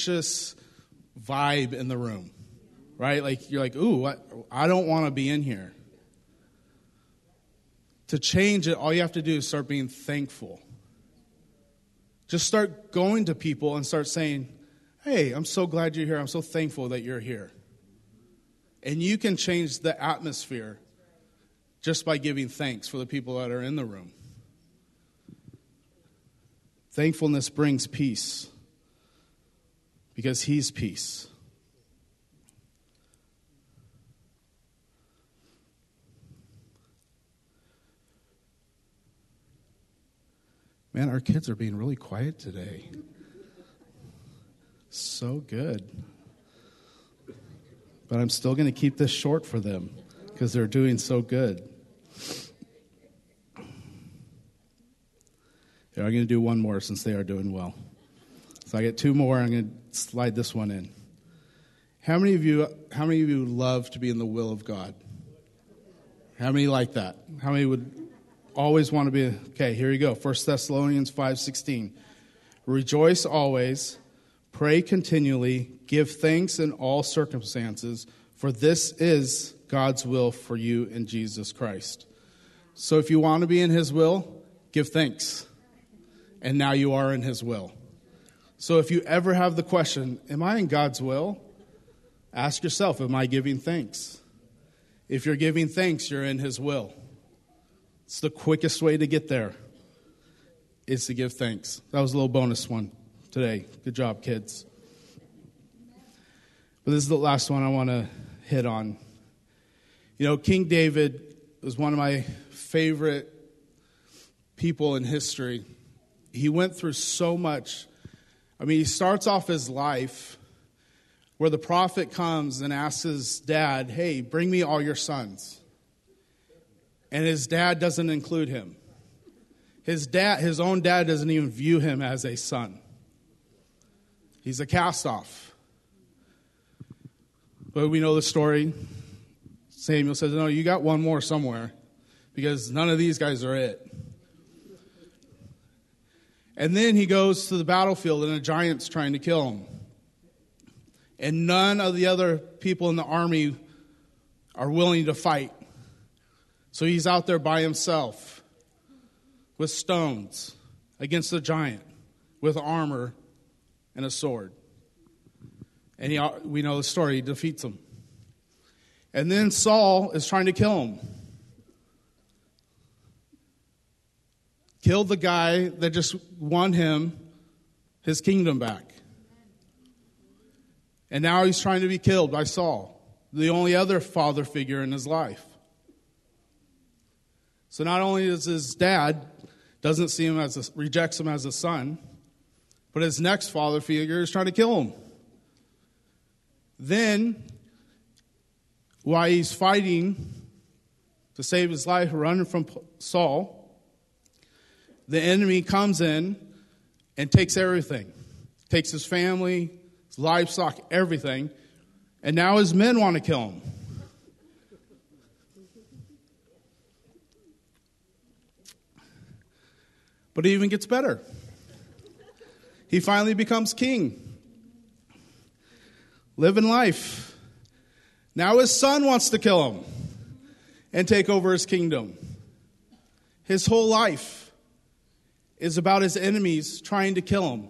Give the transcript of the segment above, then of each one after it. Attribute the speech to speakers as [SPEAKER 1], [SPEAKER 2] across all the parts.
[SPEAKER 1] anxious vibe in the room, right? Like you're like, ooh, I, I don't want to be in here. To change it, all you have to do is start being thankful. Just start going to people and start saying, hey, I'm so glad you're here. I'm so thankful that you're here. And you can change the atmosphere just by giving thanks for the people that are in the room. Thankfulness brings peace because He's peace. Man, our kids are being really quiet today. So good. But I'm still going to keep this short for them because they're doing so good. I'm going to do one more since they are doing well. So I get two more. I'm going to slide this one in. How many of you? How many of you love to be in the will of God? How many like that? How many would always want to be? Okay, here you go. First Thessalonians five sixteen. Rejoice always, pray continually, give thanks in all circumstances, for this is God's will for you in Jesus Christ. So if you want to be in His will, give thanks and now you are in His will. So if you ever have the question, Am I in God's will? Ask yourself, Am I giving thanks? If you're giving thanks, you're in His will. It's the quickest way to get there, is to give thanks. That was a little bonus one today. Good job, kids. But this is the last one I want to hit on. You know, King David was one of my favorite people in history he went through so much. I mean, he starts off his life where the prophet comes and asks his dad, Hey, bring me all your sons. And his dad doesn't include him. His dad, his own dad doesn't even view him as a son. He's a cast off. But we know the story. Samuel says, No, you got one more somewhere because none of these guys are it. And then he goes to the battlefield and a giant's trying to kill him. And none of the other people in the army are willing to fight. So he's out there by himself with stones against the giant with armor and a sword. And he, we know the story, he defeats him. And then Saul is trying to kill him. Killed the guy that just won him his kingdom back. And now he's trying to be killed by Saul, the only other father figure in his life. So not only does his dad doesn't see him as a, rejects him as a son, but his next father figure is trying to kill him. Then, while he's fighting to save his life, running from Saul, the enemy comes in and takes everything takes his family, his livestock, everything. And now his men want to kill him. But it even gets better. He finally becomes king, living life. Now his son wants to kill him and take over his kingdom. His whole life is about his enemies trying to kill him.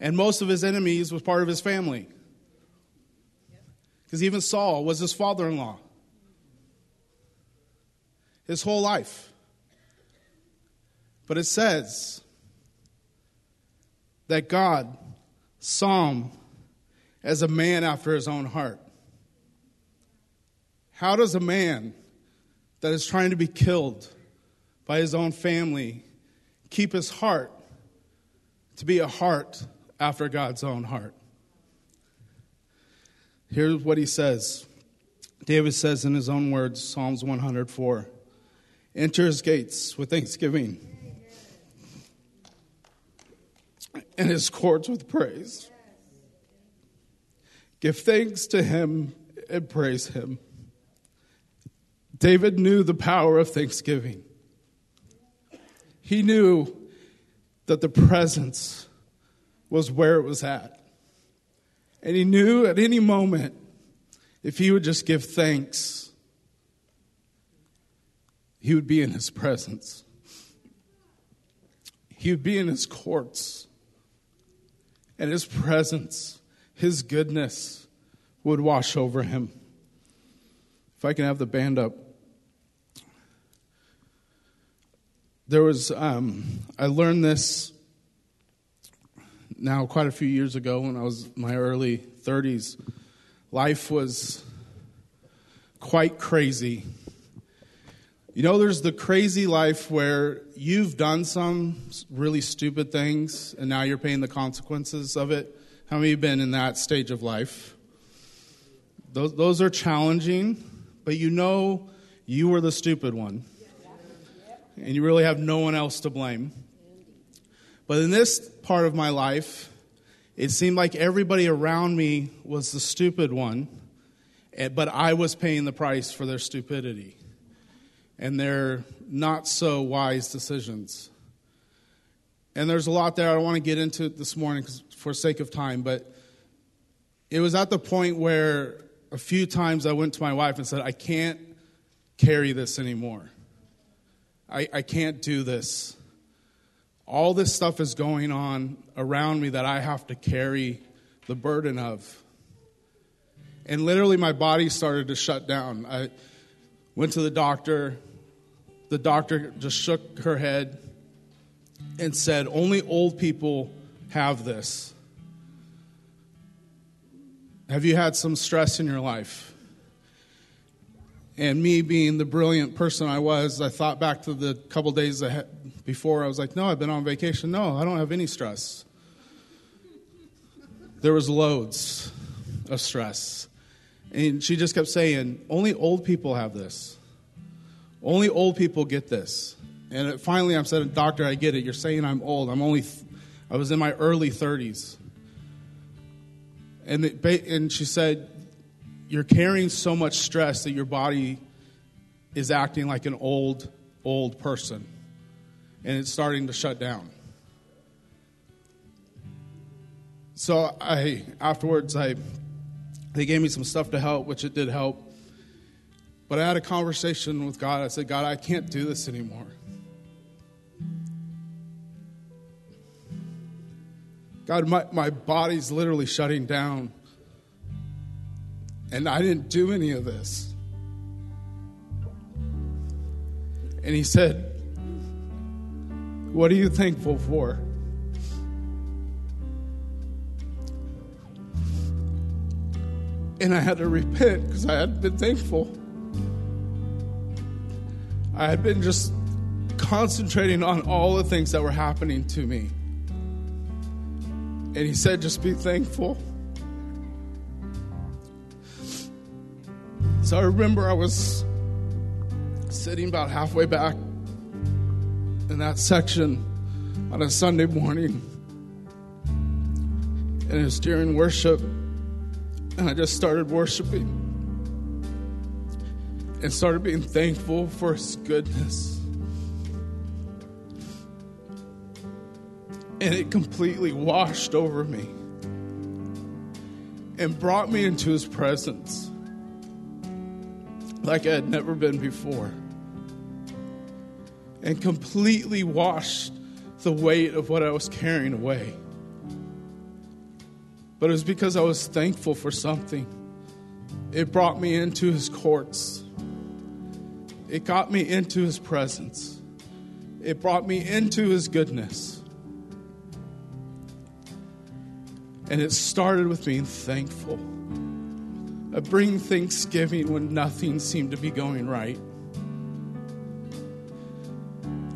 [SPEAKER 1] And most of his enemies was part of his family. Because even Saul was his father in law. His whole life. But it says that God saw him as a man after his own heart. How does a man that is trying to be killed by his own family keep his heart to be a heart after God's own heart. Here's what he says David says in his own words, Psalms 104 Enter his gates with thanksgiving and his courts with praise. Give thanks to him and praise him. David knew the power of thanksgiving. He knew that the presence was where it was at. And he knew at any moment, if he would just give thanks, he would be in his presence. He would be in his courts. And his presence, his goodness would wash over him. If I can have the band up. There was, um, I learned this now quite a few years ago when I was my early 30s. Life was quite crazy. You know, there's the crazy life where you've done some really stupid things and now you're paying the consequences of it. How many have been in that stage of life? Those, those are challenging, but you know you were the stupid one. And you really have no one else to blame. But in this part of my life, it seemed like everybody around me was the stupid one, eh, but I was paying the price for their stupidity and their not so wise decisions. And there's a lot there I don't want to get into this morning for sake of time, but it was at the point where a few times I went to my wife and said, I can't carry this anymore. I, I can't do this. All this stuff is going on around me that I have to carry the burden of. And literally, my body started to shut down. I went to the doctor, the doctor just shook her head and said, Only old people have this. Have you had some stress in your life? And me being the brilliant person I was, I thought back to the couple days before. I was like, no, I've been on vacation. No, I don't have any stress. There was loads of stress. And she just kept saying, only old people have this. Only old people get this. And finally, I'm saying, Doctor, I get it. You're saying I'm old. I'm only, I was in my early 30s. And, it, and she said, You're carrying so much stress that your body is acting like an old, old person. And it's starting to shut down. So I, afterwards, I, they gave me some stuff to help, which it did help. But I had a conversation with God. I said, God, I can't do this anymore. God, my, my body's literally shutting down. And I didn't do any of this. And he said, What are you thankful for? And I had to repent because I hadn't been thankful. I had been just concentrating on all the things that were happening to me. And he said, just be thankful. So I remember I was sitting about halfway back in that section on a Sunday morning. And it was during worship. And I just started worshiping and started being thankful for His goodness. And it completely washed over me and brought me into His presence like I had never been before. And completely washed the weight of what I was carrying away. But it was because I was thankful for something. It brought me into his courts. It got me into his presence. It brought me into his goodness. And it started with being thankful. Bring thanksgiving when nothing seemed to be going right.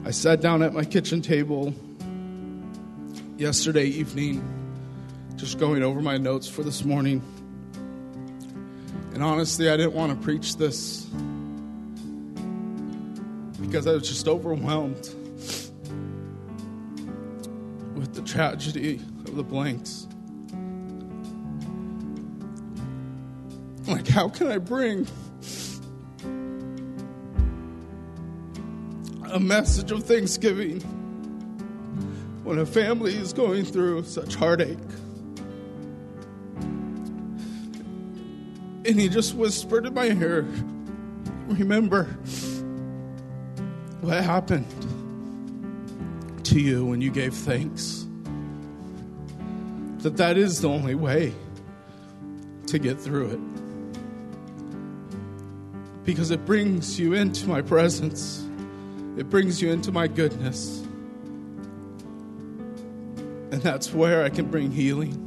[SPEAKER 1] I sat down at my kitchen table yesterday evening, just going over my notes for this morning. And honestly, I didn't want to preach this because I was just overwhelmed with the tragedy of the blanks. Like, how can I bring a message of thanksgiving when a family is going through such heartache? And he just whispered in my ear, Remember what happened to you when you gave thanks. That that is the only way to get through it. Because it brings you into my presence. It brings you into my goodness. And that's where I can bring healing.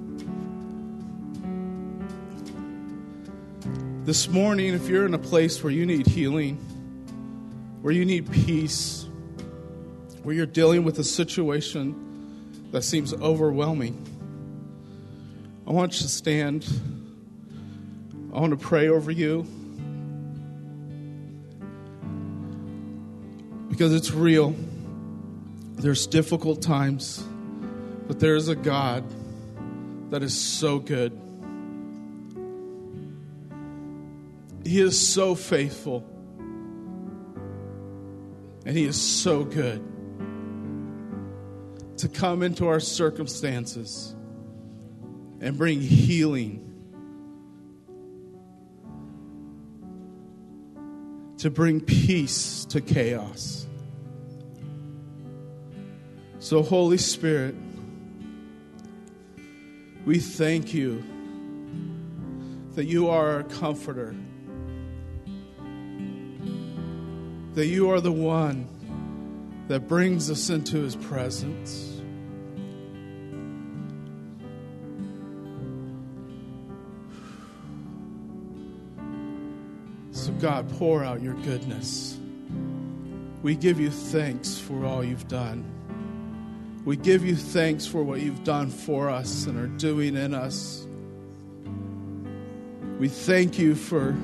[SPEAKER 1] This morning, if you're in a place where you need healing, where you need peace, where you're dealing with a situation that seems overwhelming, I want you to stand. I want to pray over you. Because it's real. There's difficult times, but there is a God that is so good. He is so faithful. And He is so good to come into our circumstances and bring healing, to bring peace to chaos. So, Holy Spirit, we thank you that you are our comforter that you are the one that brings us into his presence. God, pour out your goodness. We give you thanks for all you've done. We give you thanks for what you've done for us and are doing in us. We thank you for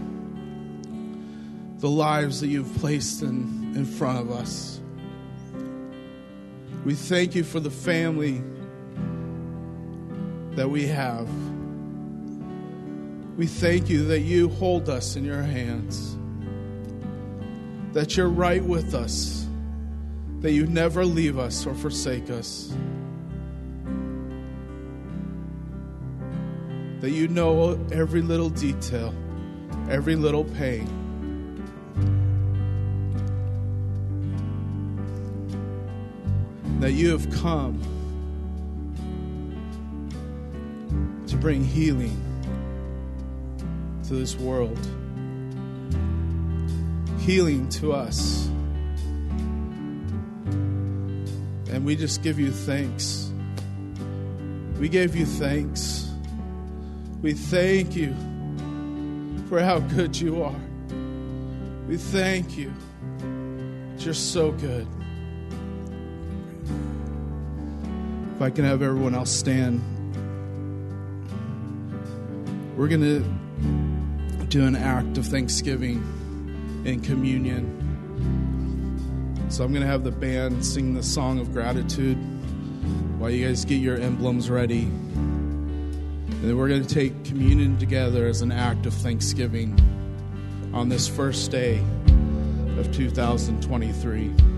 [SPEAKER 1] the lives that you've placed in, in front of us. We thank you for the family that we have. We thank you that you hold us in your hands, that you're right with us, that you never leave us or forsake us, that you know every little detail, every little pain. that you have come to bring healing to this world, healing to us. And we just give you thanks. We gave you thanks. We thank you for how good you are. We thank you. You're so good. If I can have everyone else stand, we're going to do an act of thanksgiving in communion. So I'm going to have the band sing the song of gratitude while you guys get your emblems ready. And then we're going to take communion together as an act of thanksgiving on this first day of 2023.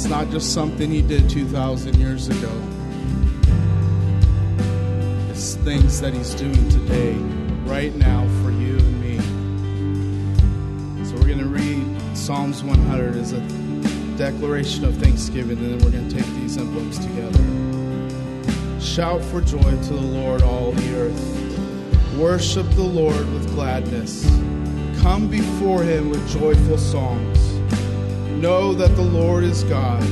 [SPEAKER 1] It's not just something He did 2,000 years ago, it's things that He's doing today, right now, for you and me. So we're going to read Psalms 100 as a declaration of thanksgiving, and then we're going to take these emblems together. Shout for joy to the Lord, all the earth. Worship the Lord with gladness. Come before him with joyful songs. Know that the Lord is God.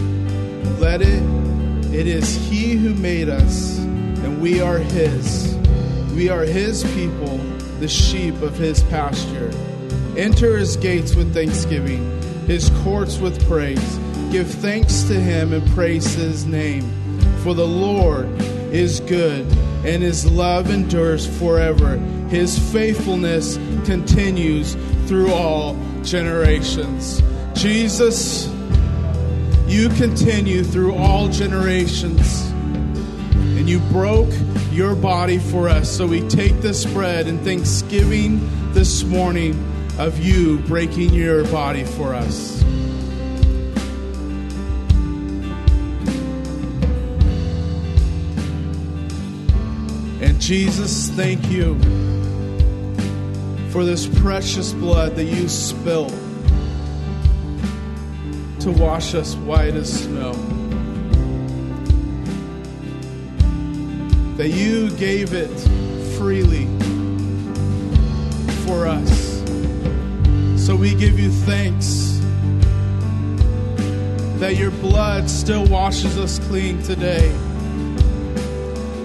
[SPEAKER 1] Let it, it is he who made us, and we are his. We are his people, the sheep of his pasture. Enter his gates with thanksgiving, his courts with praise. Give thanks to him and praise his name. For the Lord is good, and his love endures forever. His faithfulness continues through all generations. Jesus, you continue through all generations, and you broke your body for us. So we take this bread in thanksgiving this morning of you breaking your body for us. And Jesus, thank you for this precious blood that you spilled to wash us white as snow. That you gave it freely for us. So we give you thanks that your blood still washes us clean today.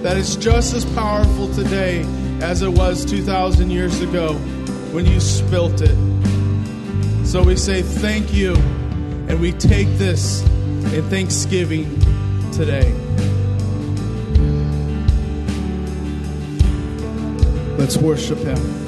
[SPEAKER 1] That it's just as powerful today as it was 2,000 years ago when you spilt it. So we say thank you, and we take this in thanksgiving today. Let's worship Him.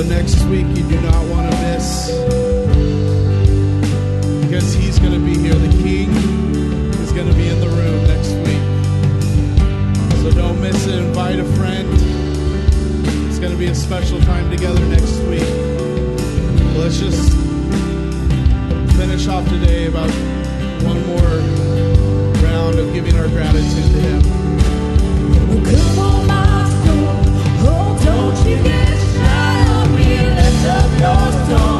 [SPEAKER 1] So next week, you do not want to miss because he's going to be here. The King is going to be in the room next week. So don't miss it. Invite a friend. It's going to be a special time together next week. Let's just finish off today about one more round of giving our gratitude to him.
[SPEAKER 2] Well, come on, my soul. Oh, don't you get of your soul.